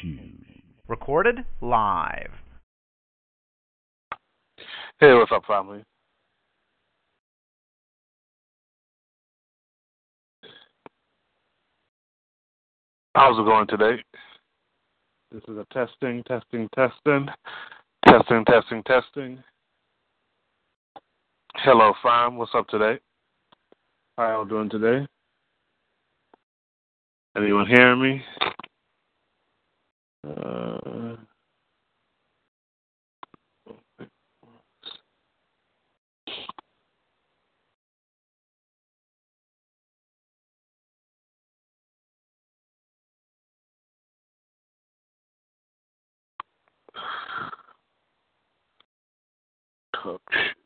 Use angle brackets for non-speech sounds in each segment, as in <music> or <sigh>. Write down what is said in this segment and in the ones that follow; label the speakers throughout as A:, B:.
A: shoes. Recorded live.
B: Hey, what's up, family? How's it going today? This is a testing, testing, testing, testing, testing, testing. Hello, fam. What's up today? How y'all doing today? Anyone hearing me? Uh, touch.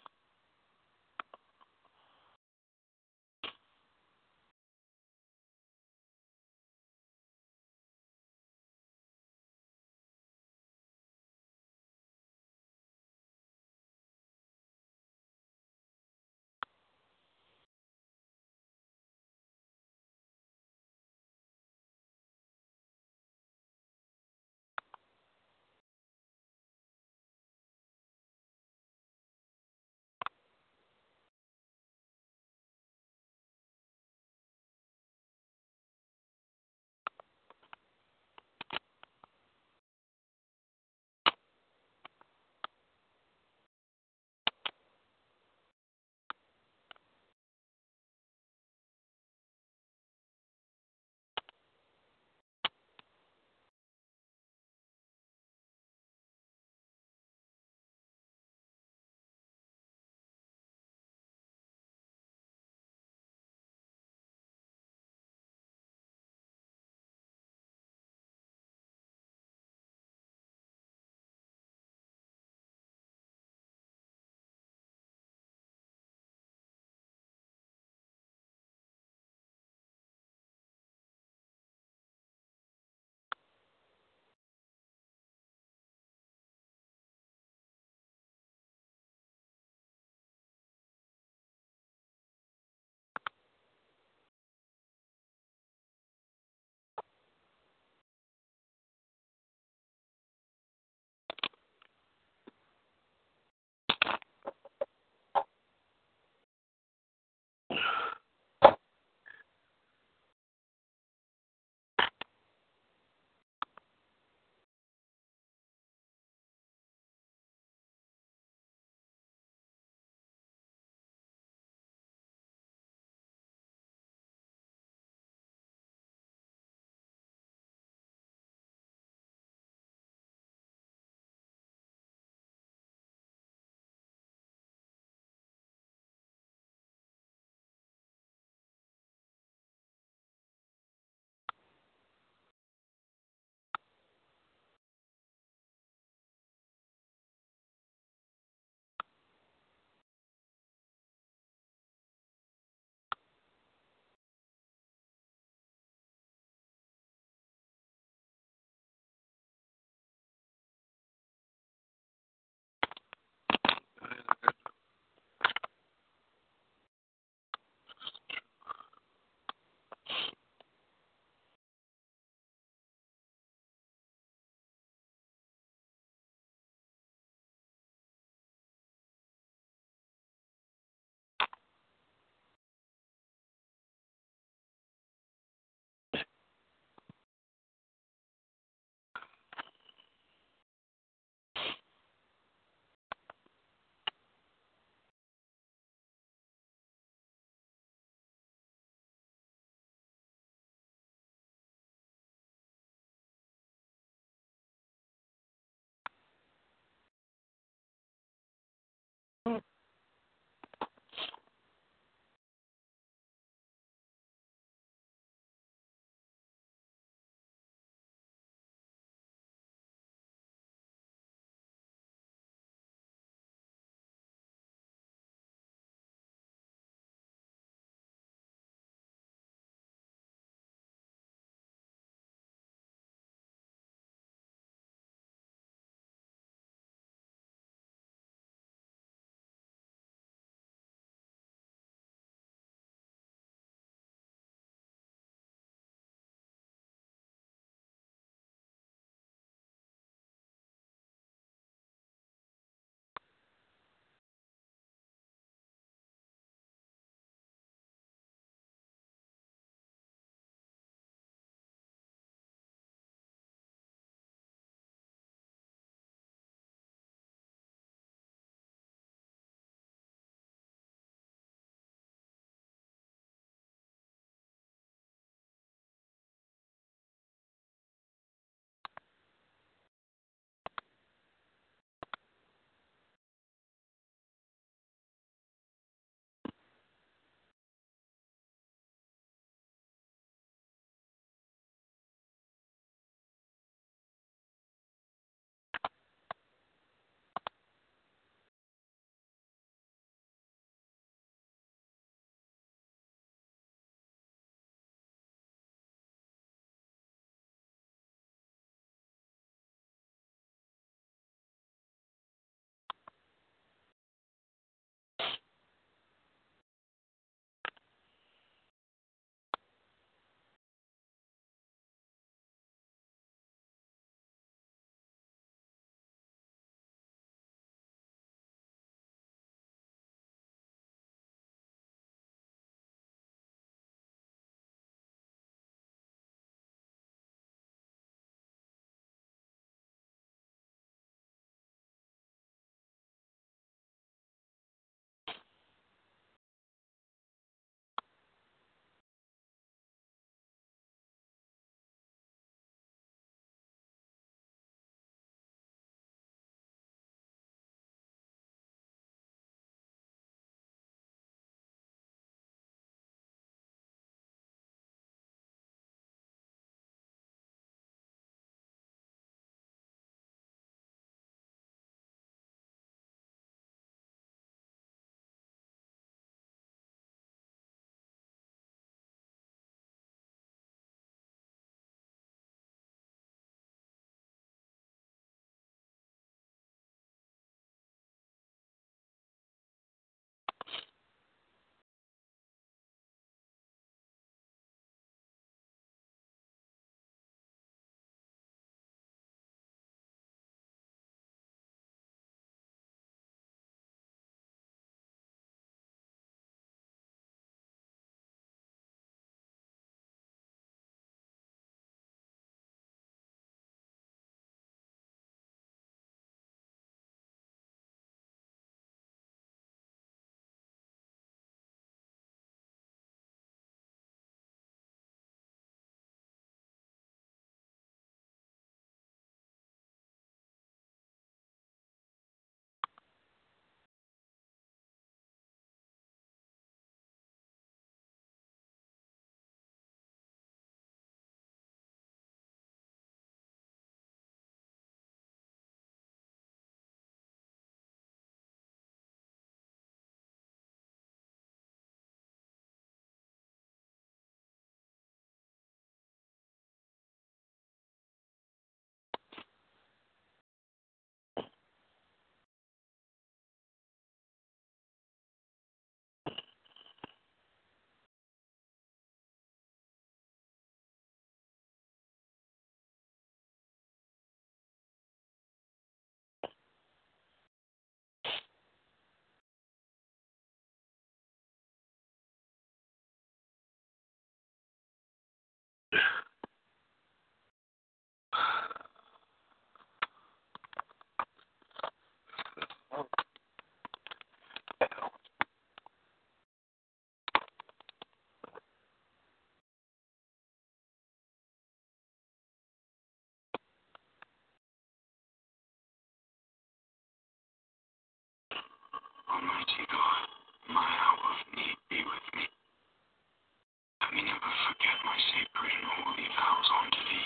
B: bring all these unto thee.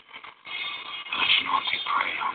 B: Let not be pray.
C: on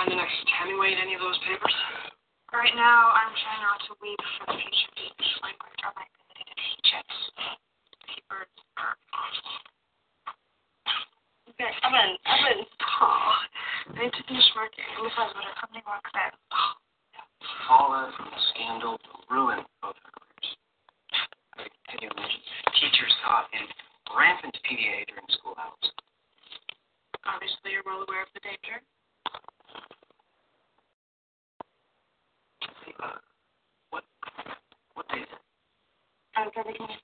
C: Find the next Hemingway in any of those papers?
D: Right now, I'm trying not to weep for the future beach language or my teach it. Papers are awful. Okay, Evan, Evan. Oh, I need to finish working. And besides, what if something works out? Oh,
C: from the scandal will ruin both our careers. I can you imagine? Teachers caught in rampant PDA during school hours.
D: obviously, you're well aware of the danger. Amen.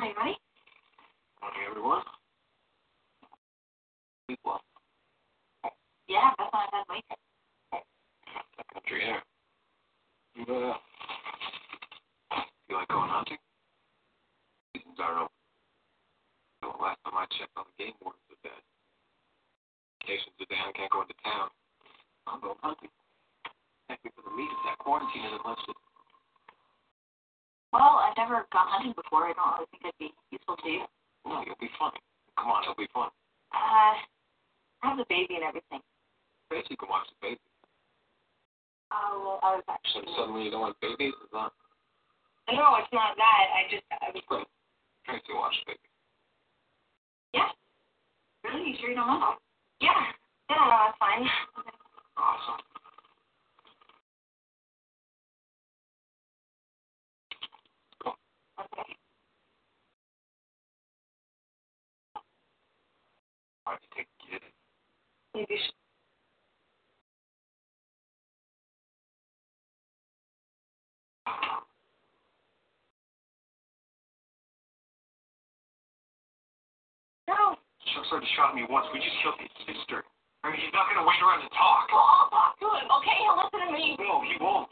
D: Morning, buddy.
C: Morning, everyone. Sleep well.
D: Yeah, that's not a bad week.
C: That country air. You uh, like going hunting? Seasons are over. So last time I checked on the game wardens are dead. Vacations are down, can't go into town. I'll go hunting. Thank me for the meat if that quarantine isn't lifted.
D: Well, I've never gone hunting before. I don't really think it'd be useful to you.
C: No, you'll be fine. Come on, it'll be fun.
D: Uh, I have a baby and everything.
C: Grace, you can watch the baby.
D: Oh, well, I was actually.
C: And suddenly you don't like babies? Is that
D: No, it's not that. I just, I was.
C: great? Tracy, watch the baby.
D: Yeah. Really? You sure you don't want? Yeah. Yeah, no, that's fine.
C: Awesome.
D: Okay.
C: Why don't you take a kid?
D: Should. No.
C: Chuck's already shot me once. We just killed his sister. I mean, he's not gonna wait around to talk.
D: Well, I'll talk to him, okay? He'll listen to me.
C: No, he won't.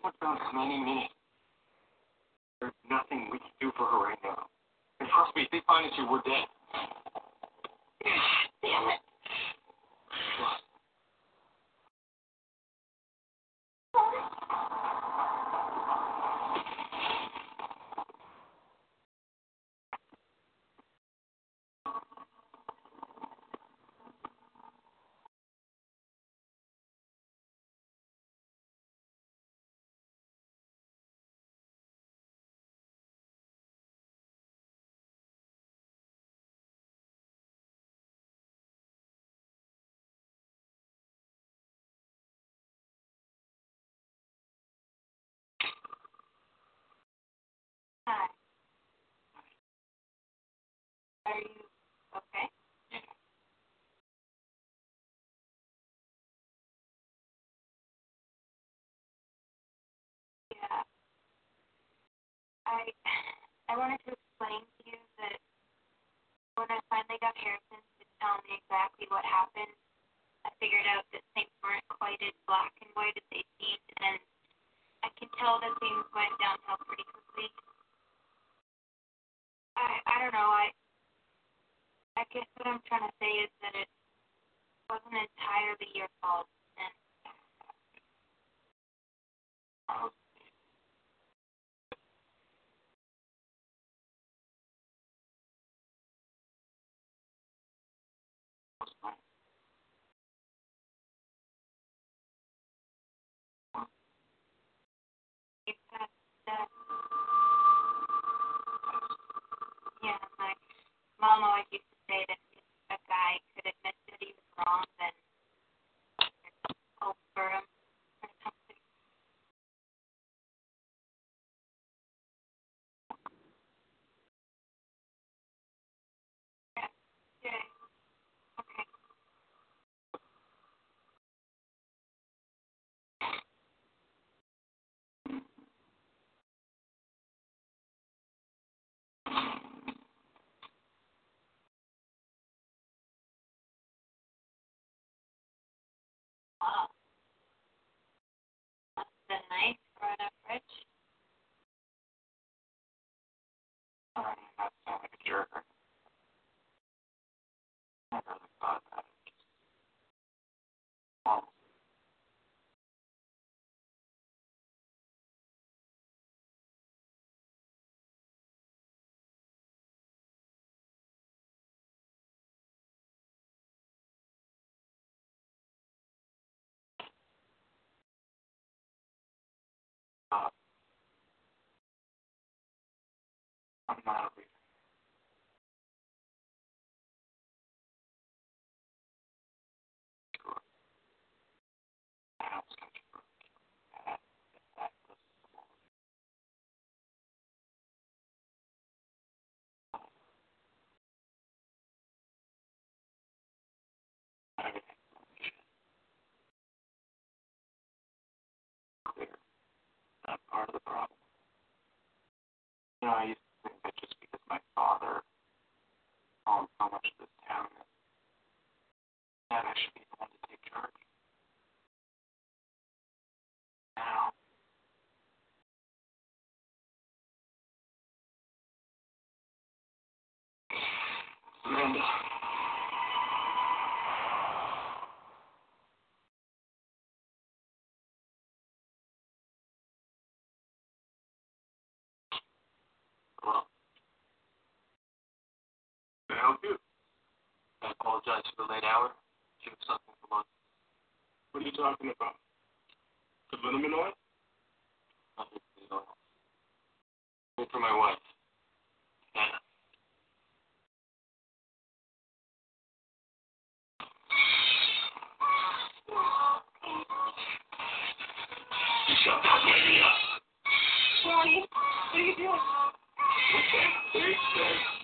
C: What's down any minute? There's nothing we can do for her right now. And trust me, if they find us here, we're dead. <sighs>
D: Damn it. Fuck. I wanted to explain to you that when I finally got Harrison to tell me exactly what happened, I figured out that things weren't quite as black and white as they seemed, and I can tell that things went downhill pretty quickly. I I don't know. I I guess what I'm trying to say is that it wasn't entirely your fault, and
C: I was was fine.
D: it's that that yeah, my mom always used to say that if a guy could admit that he was wrong, then there's hope for him or something. Yeah. Yeah. Okay. Wow. Must have been growing up rich.
C: Not like a jerk not a reader. Sure. The house country road. That, that was the one. Everything clear. Not part of the problem. You know, I used to think that just because my father owned so much of this town that, I should be the one to take charge. Now, Amanda. Well, can I help you? I apologize for the late hour. Do you have something for lunch? What are you talking about? The liniment oil? Nothing for the oil. Wait for my wife. Anna. Shut up, baby up.
D: Ronnie, what are you doing?
C: Okay,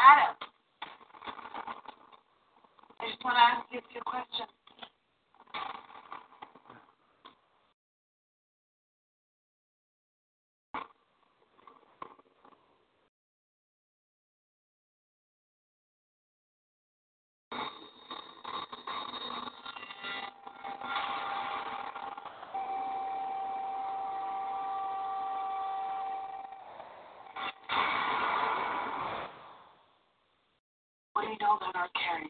D: Adam. I just want to ask you a few questions.
E: Know they're not carrying.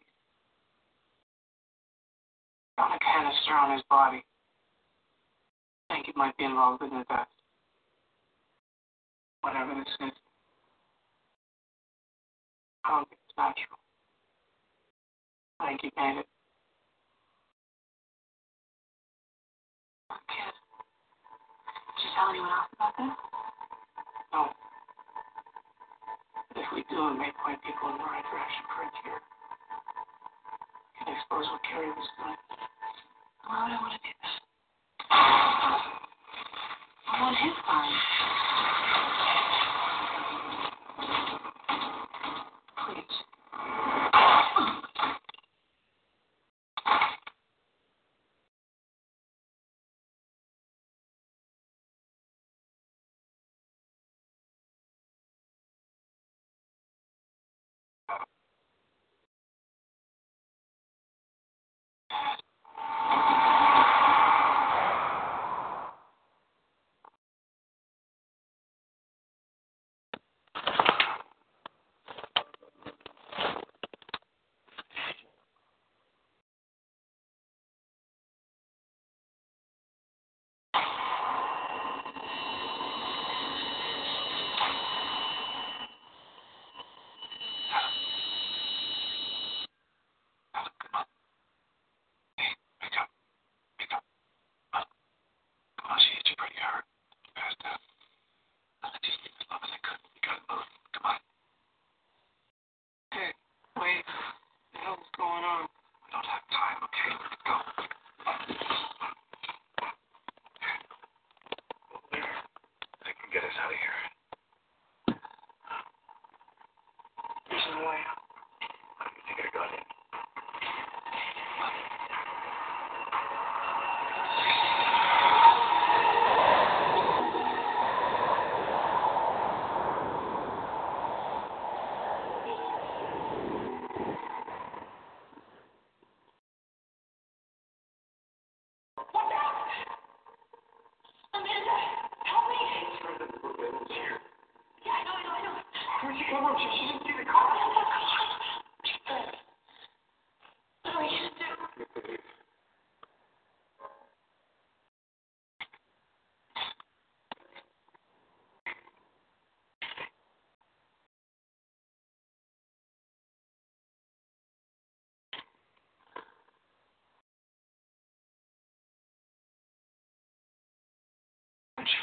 E: Found a canister on his body. think it might be involved in the death. Whatever this is. I don't think it's natural. I think he made it. Kid. Did you tell anyone else about this? No. But if we do, it may point people in the right direction for a cure. Can expose what Carrie was doing. Why would I want to do that? I want his mind.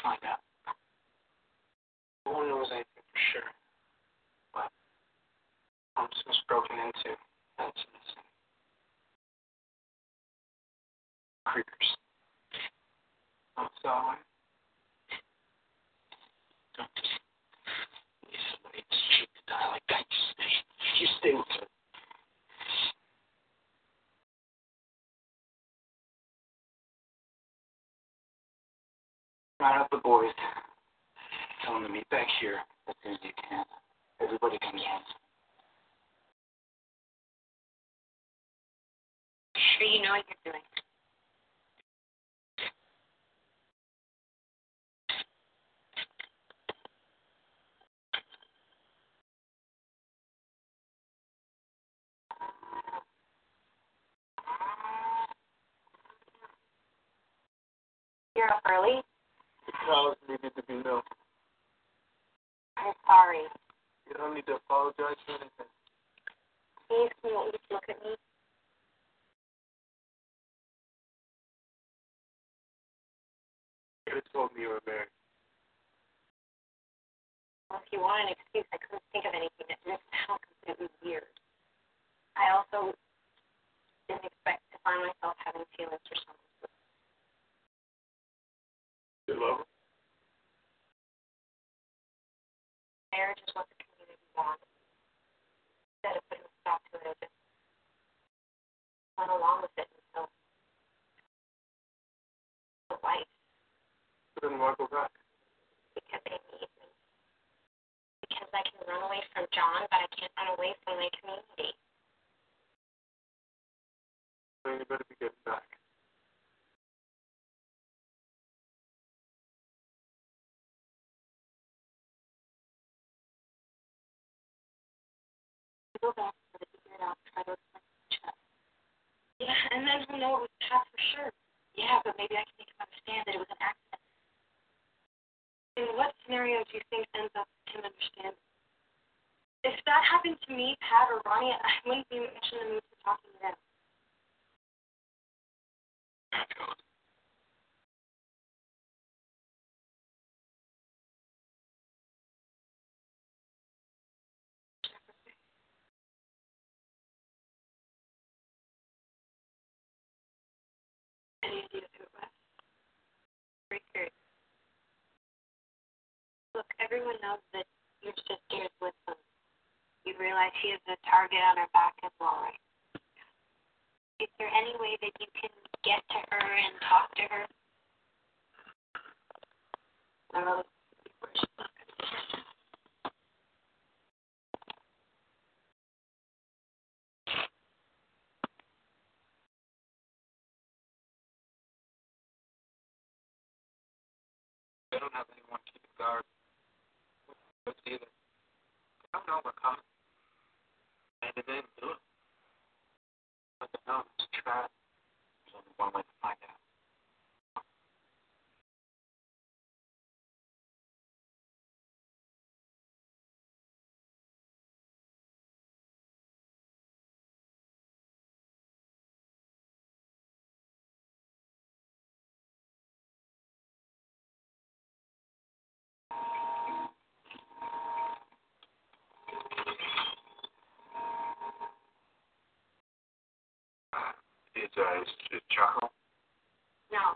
E: Find out? No one knows anything for sure. But house was broken into. That's missing. Creepers. Oh, so don't just somebody to shoot the die like that. You stay. You stay with her. Round up the boys. Tell them to meet back here as soon as you can. Everybody comes home.
F: Sure you know what you're doing. You're up early?
B: Cows needed to be milked.
F: I'm sorry.
B: You don't need to apologize for anything.
F: Please, can you at least look at me?
B: You could have told me you were married.
F: Well, if you want an excuse, I couldn't think of anything that didn't sound completely weird. I also didn't expect to find myself having feelings for someone.
B: You love her?
F: Marriage is what the community wants. Instead of putting a stop to it, I just went along with it until the wife,
B: So then why go back?
F: because they need me. Because I can run away from John, but I can't run away from my community.
B: Then you better be getting back.
F: go back and figure it out try to explain to the chest. Yeah, and then he'll know it was a for sure. Yeah, but maybe I can make him understand that it was an accident. In what scenario do you think ends up him understanding? If that happened to me, Pat, or Ronnie, I wouldn't be mentioning the mood to talking to them. That's good. Very. Look, everyone knows that your sister is with them.
G: You realize she has a target on her back as well, right? Is there any way that you can get to her and talk to her?
F: I don't
H: have anyone keeping guard. What's either? I don't know we're coming. And they didn't do it. But they know it's a trap. There's only one way to find out. Is uh is, is Charles
G: No.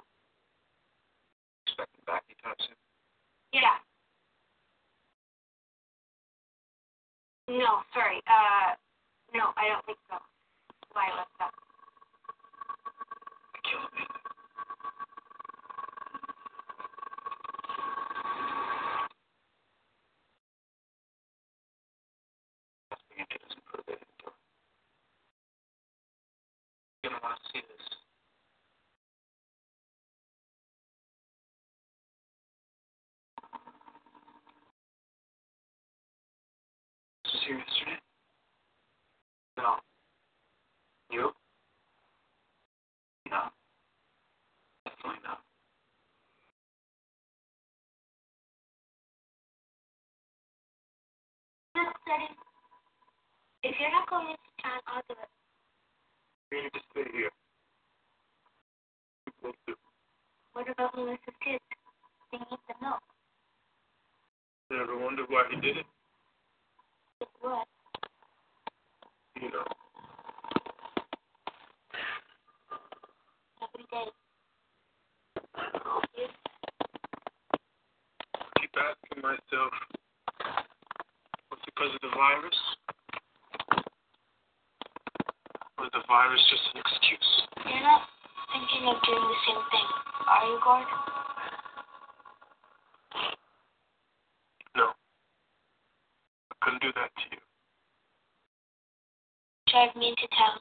H: expecting back anytime soon?
G: Yeah. No, sorry. Uh, no, I don't think so. Why what's up?
H: Killing me. Testing it doesn't put a bit into it. You're gonna want to see this. This was here yesterday? No. You? No. Definitely not.
G: Just study. If you're not going into town, I'll do it.
H: You need to stay here.
G: What about Melissa's kids? They need the milk.
H: You ever wondered why he did it?
G: It would.
H: You know.
G: Every day.
H: keep asking myself, was because of the virus? Was the virus just an excuse?
G: You're not thinking of doing the same thing, are you, Gord?
H: No. I couldn't do that to you.
G: Drive me into town.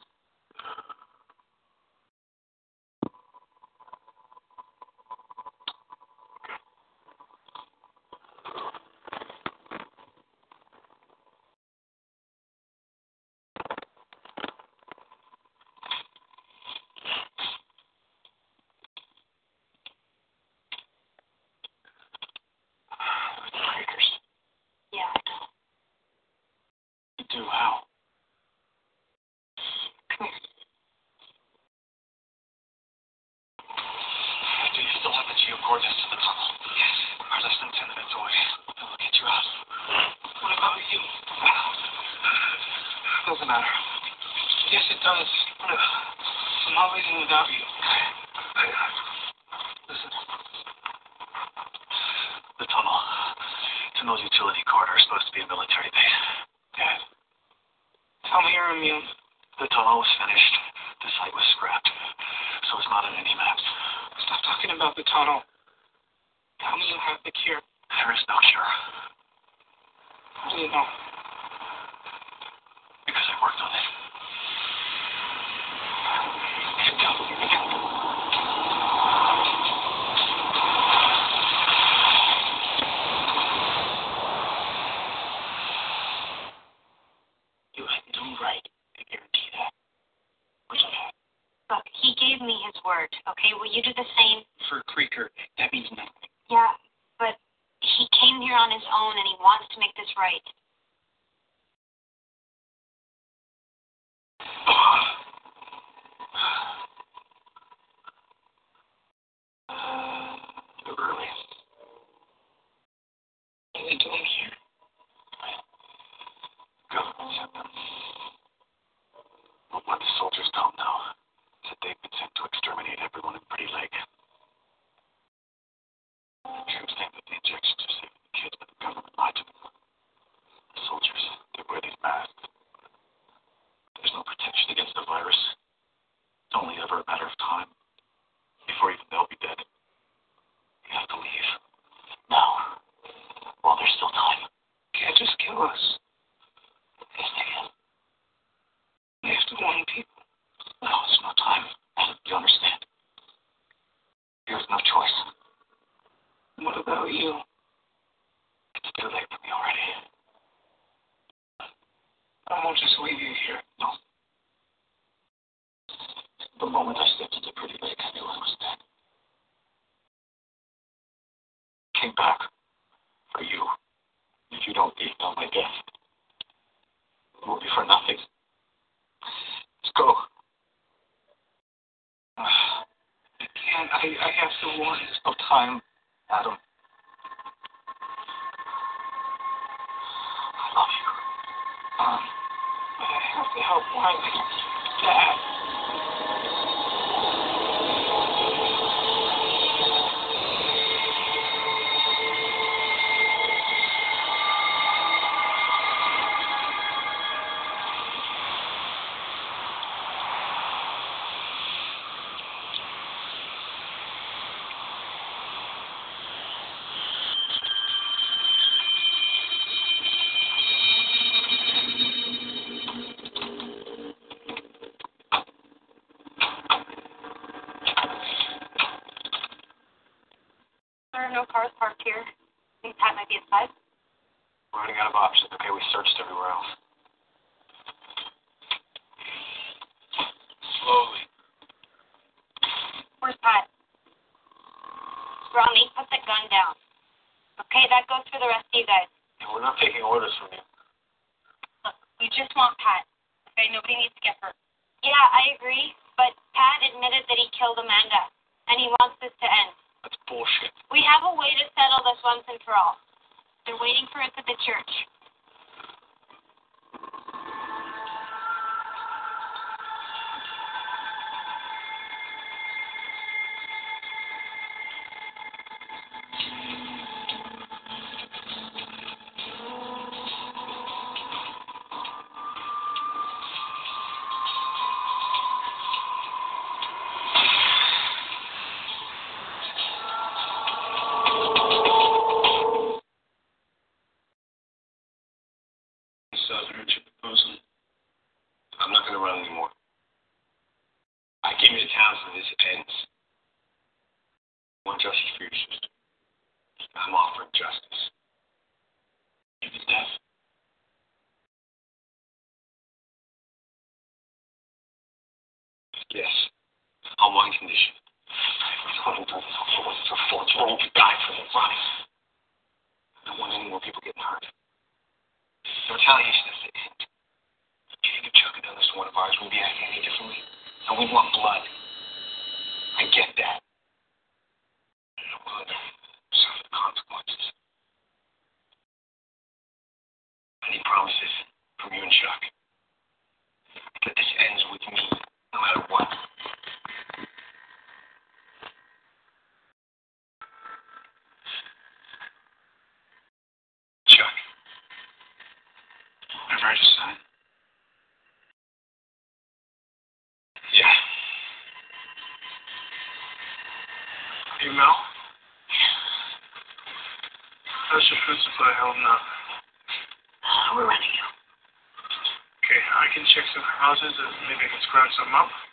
H: Can something up.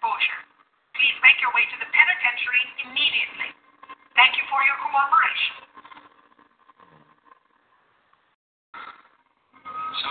E: exposure. Please make your way to the penitentiary immediately. Thank you for your cooperation.
I: So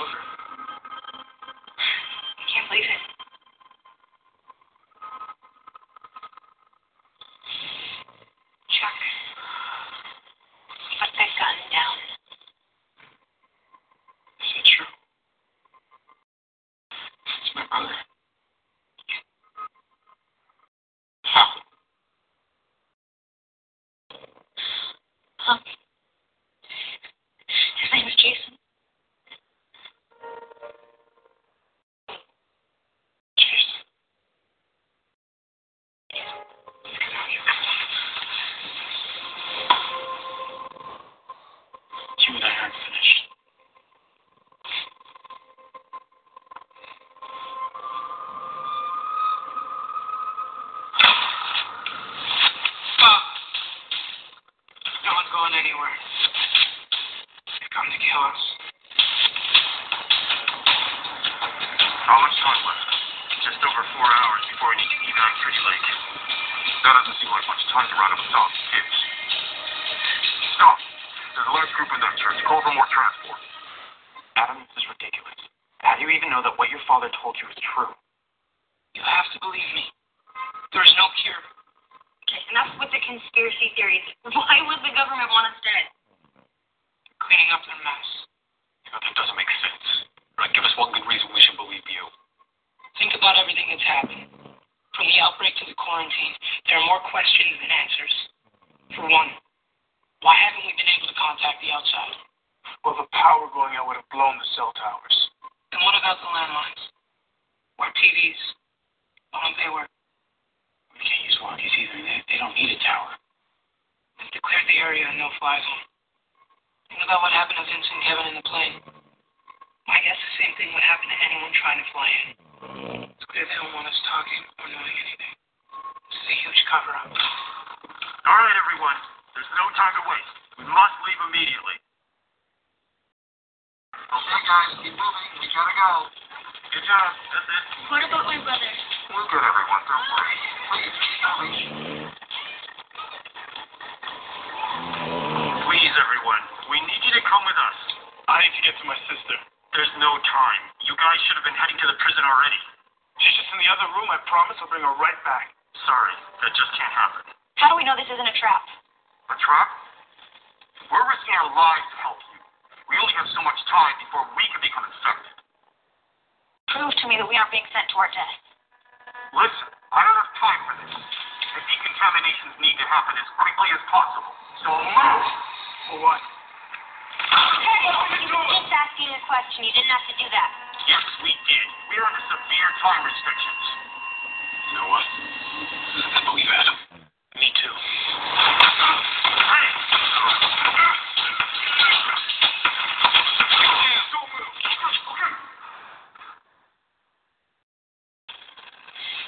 I: For what?
D: Just asking a question. You didn't have to do that.
I: Yes, we did. We're under severe time restrictions.
G: You know what? I believe Adam. Me too.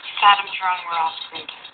J: If Adam's wrong, we're all screwed.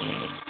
J: Mm-hmm.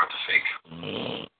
J: hard to
C: fake.
G: Mm.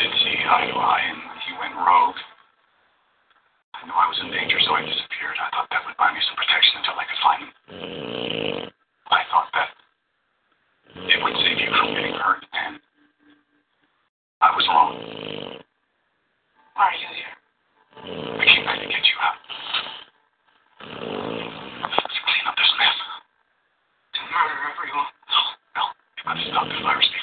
G: did see eye to eye, and he went rogue. I knew I was in danger, so I disappeared. I thought that would buy me some protection until I could find him. Mm. I thought that it would save you from getting hurt, and I was wrong. Mm.
E: Why are you here?
G: I came back to get you out. Mm. To clean up this mess.
E: To murder everyone.
G: No, no. It would stop the virus.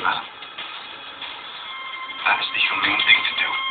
G: you. That is the humane thing to do.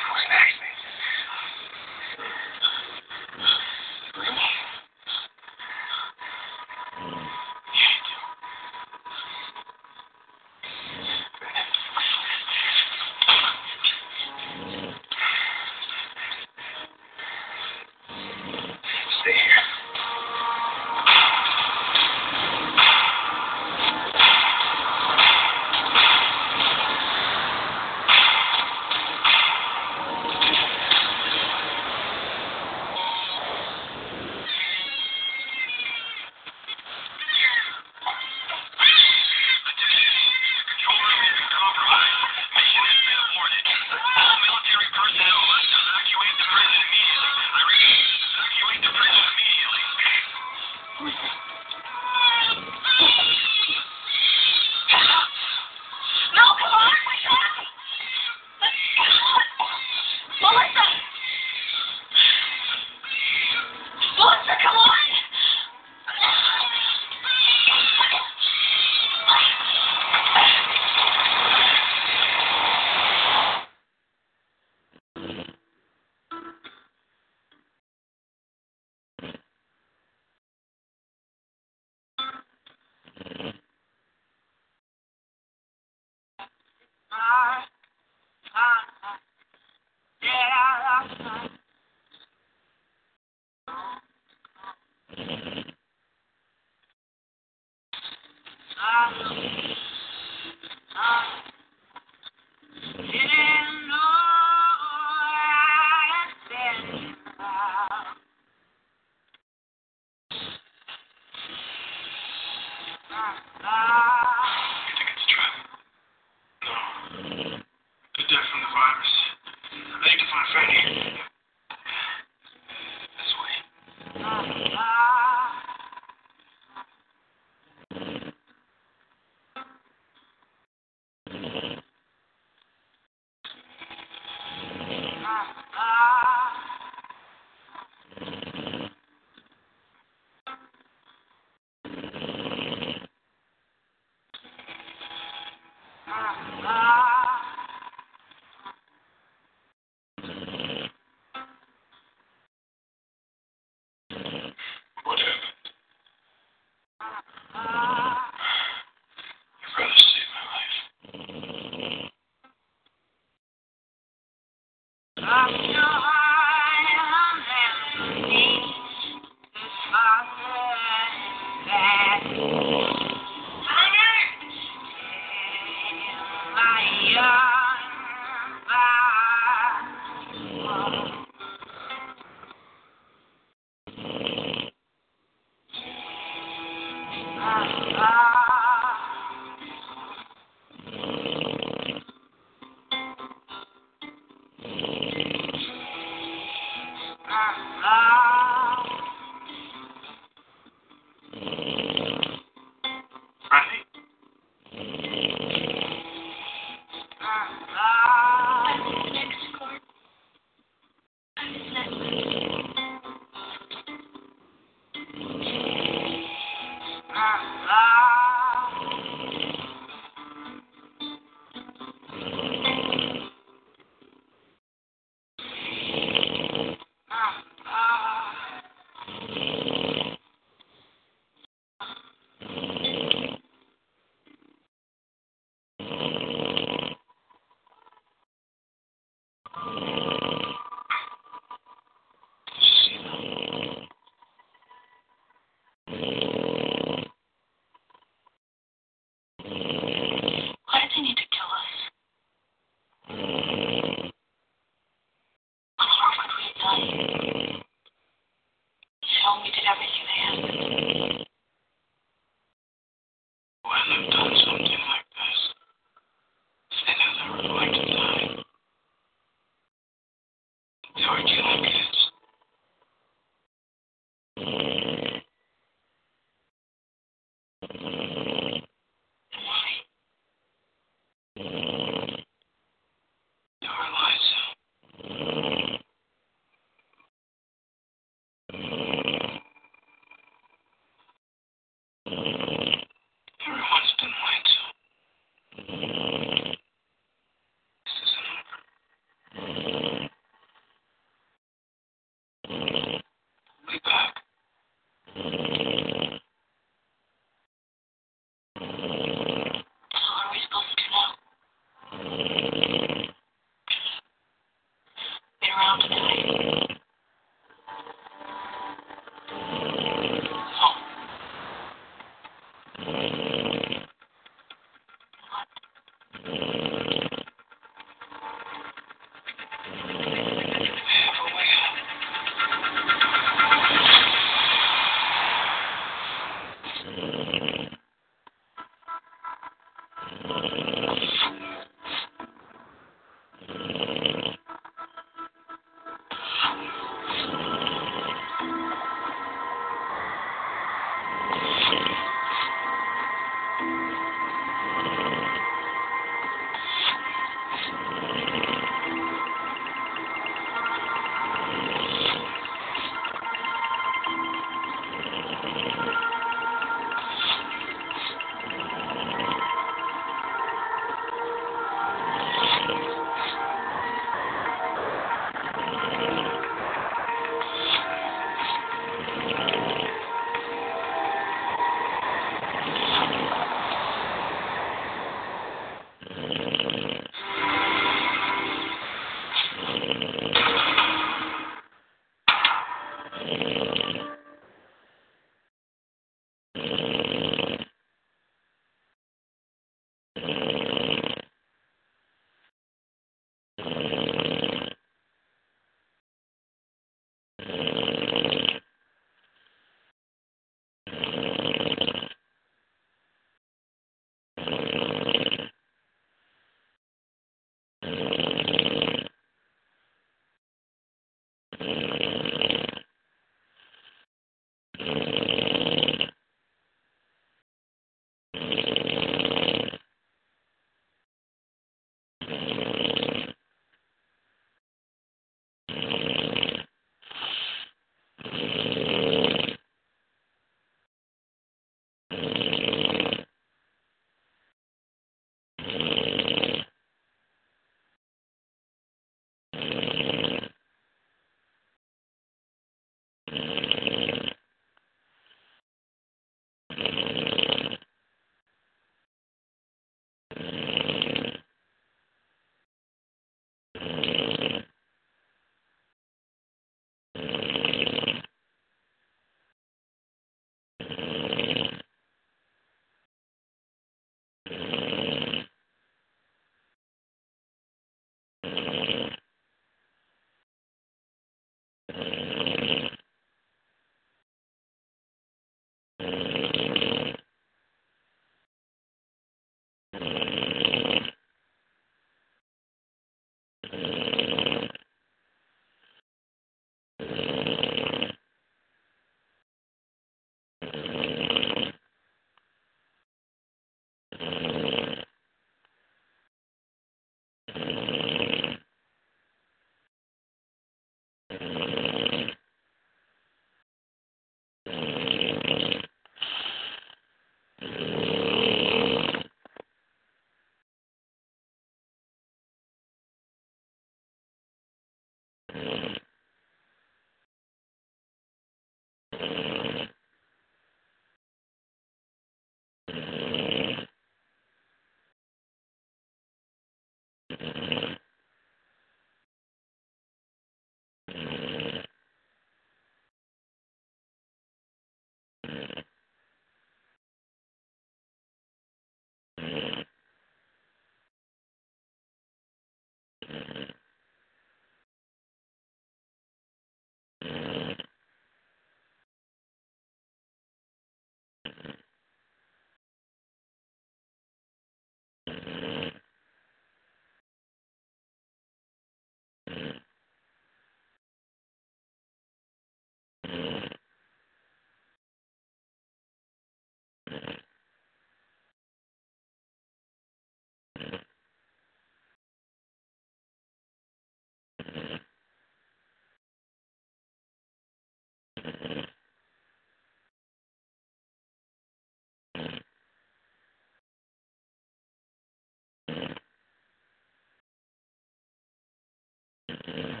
G: Mm-hmm.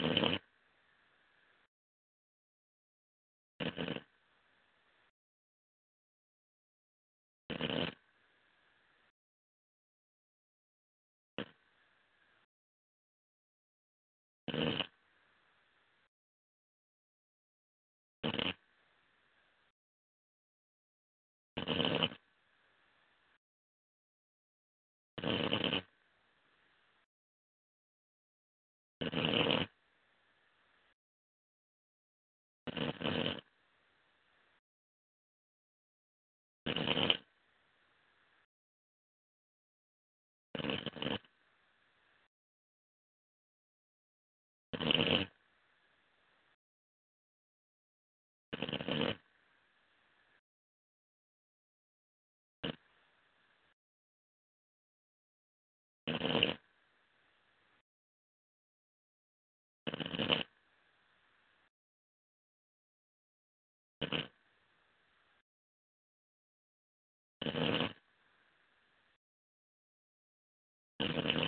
G: Thank you.
J: Mm-hmm. mm-hmm.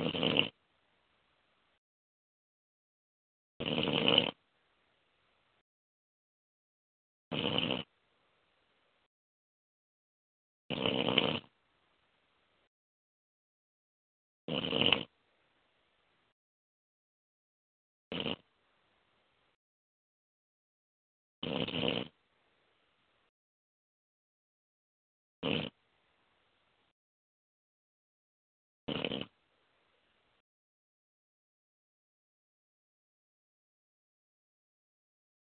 J: Mm-hmm.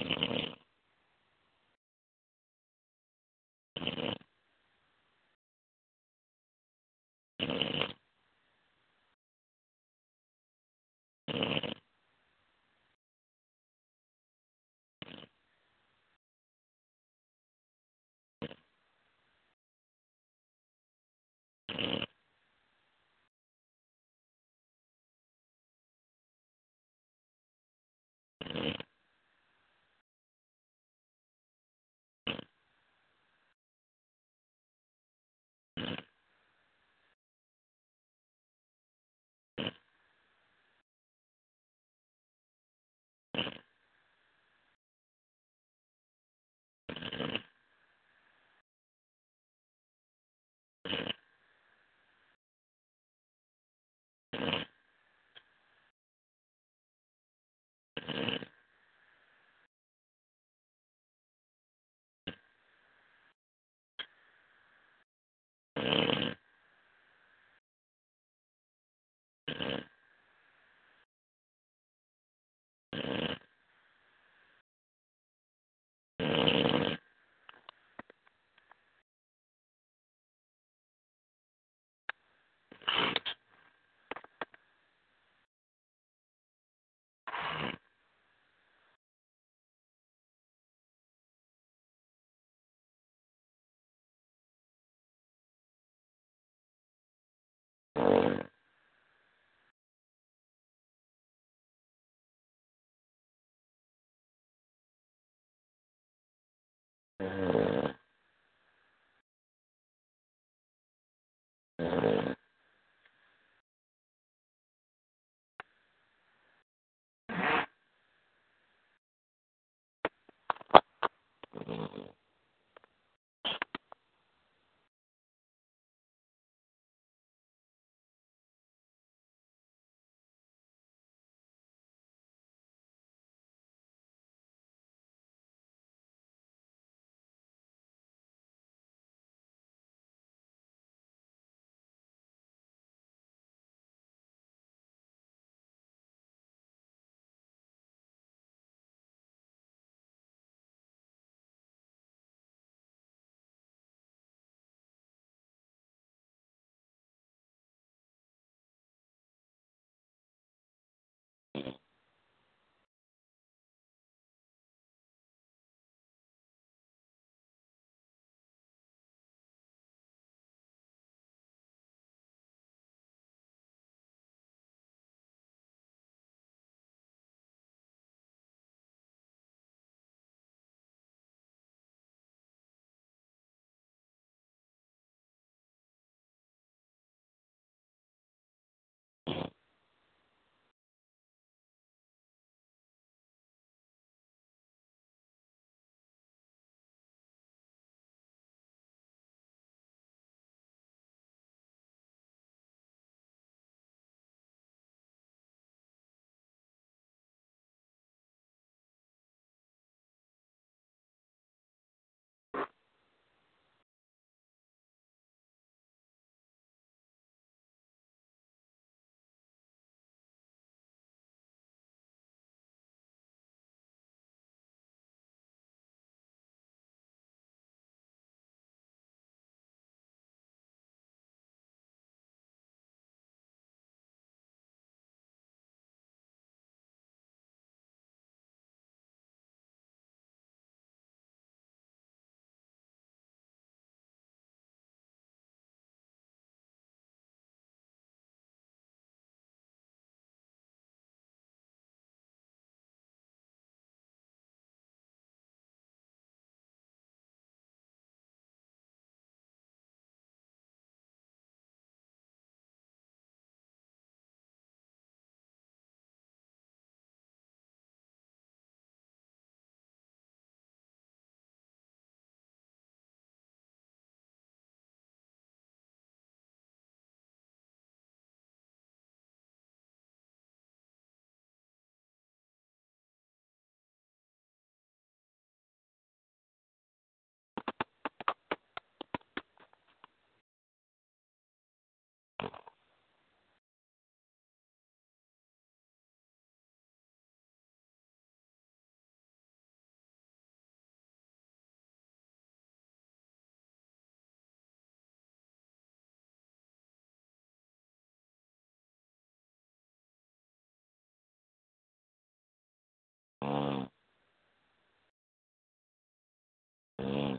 J: Mm-hmm. Mm-hmm. Mm.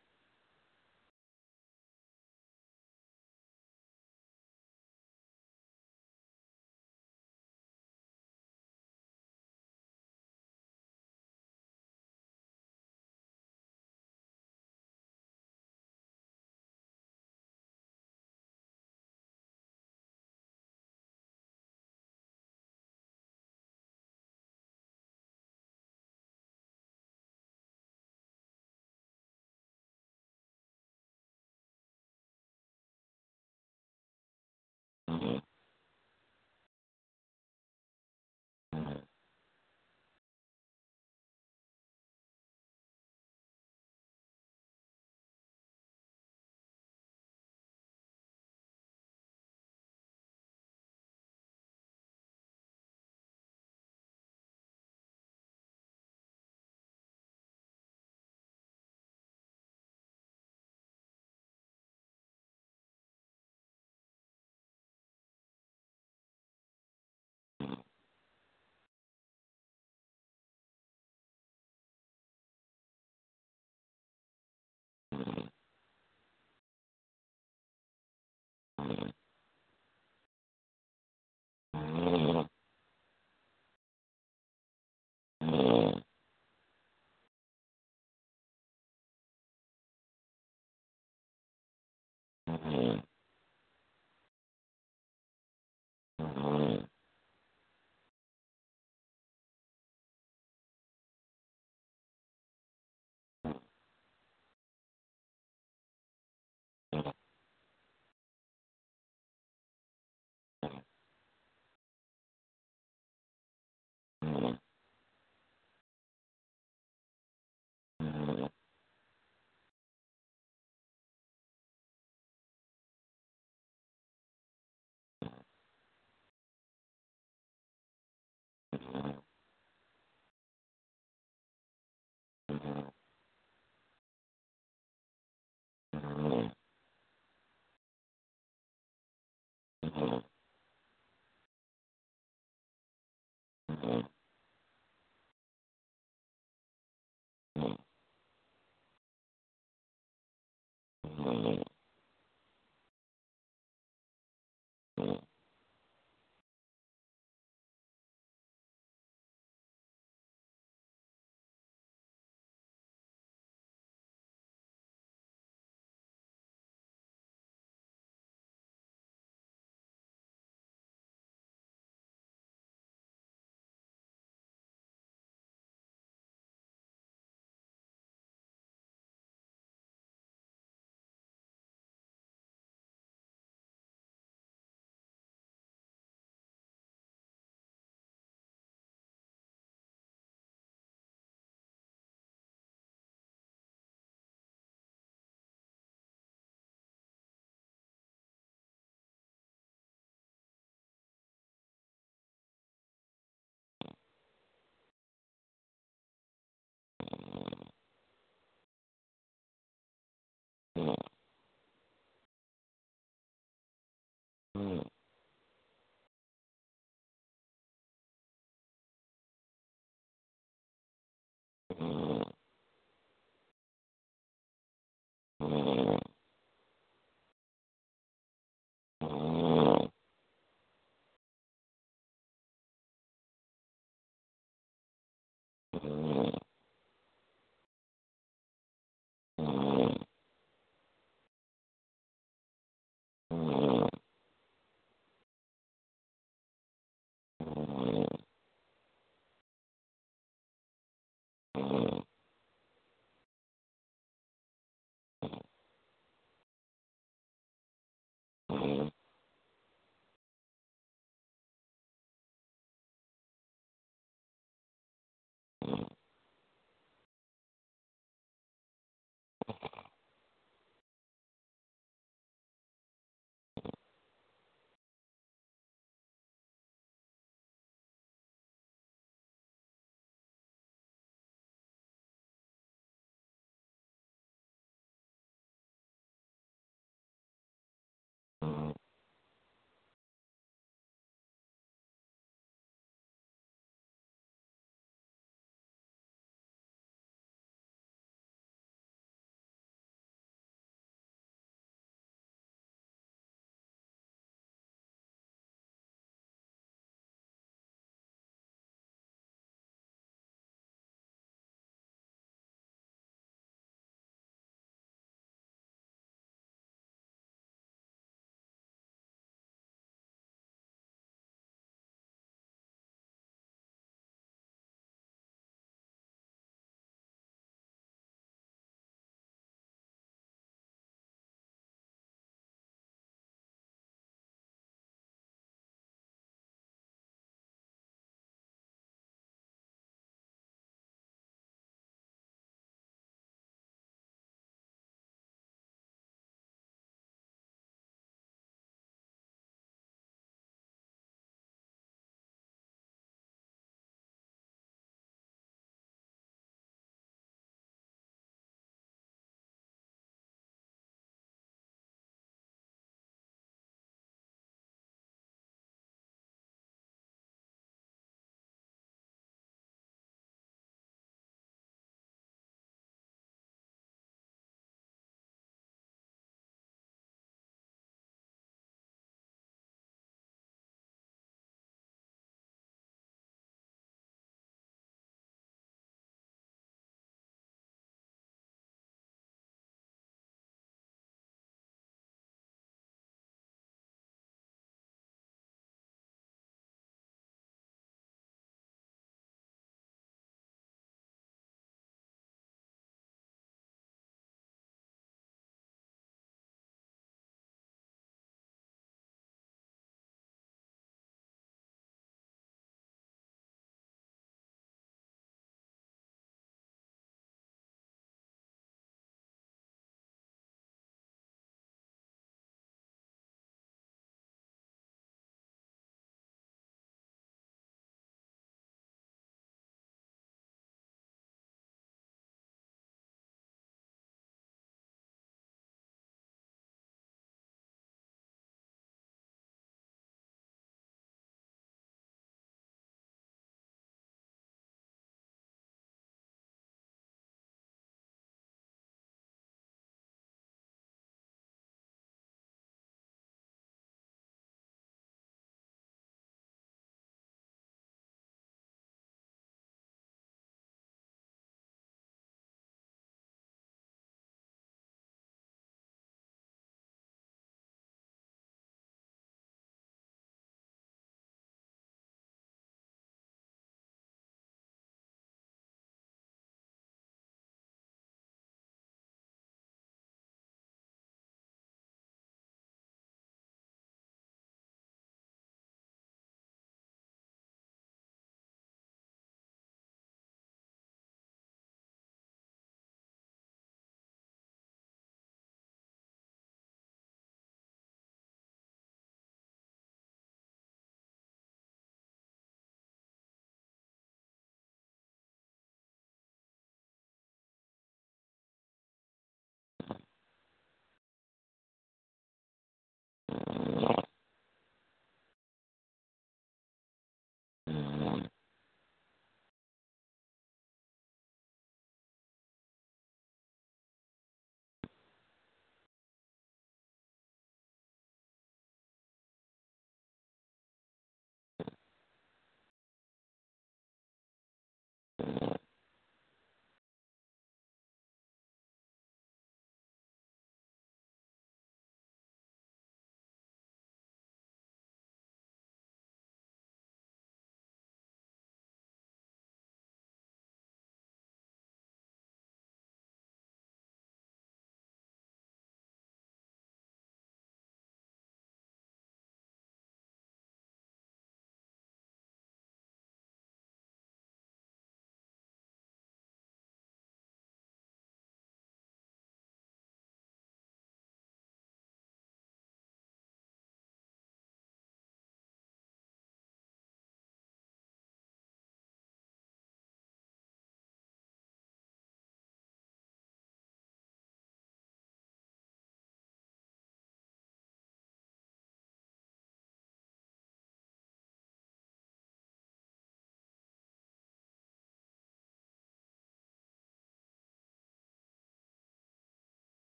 E: Amen.
B: Mm-hmm. Mm-hmm.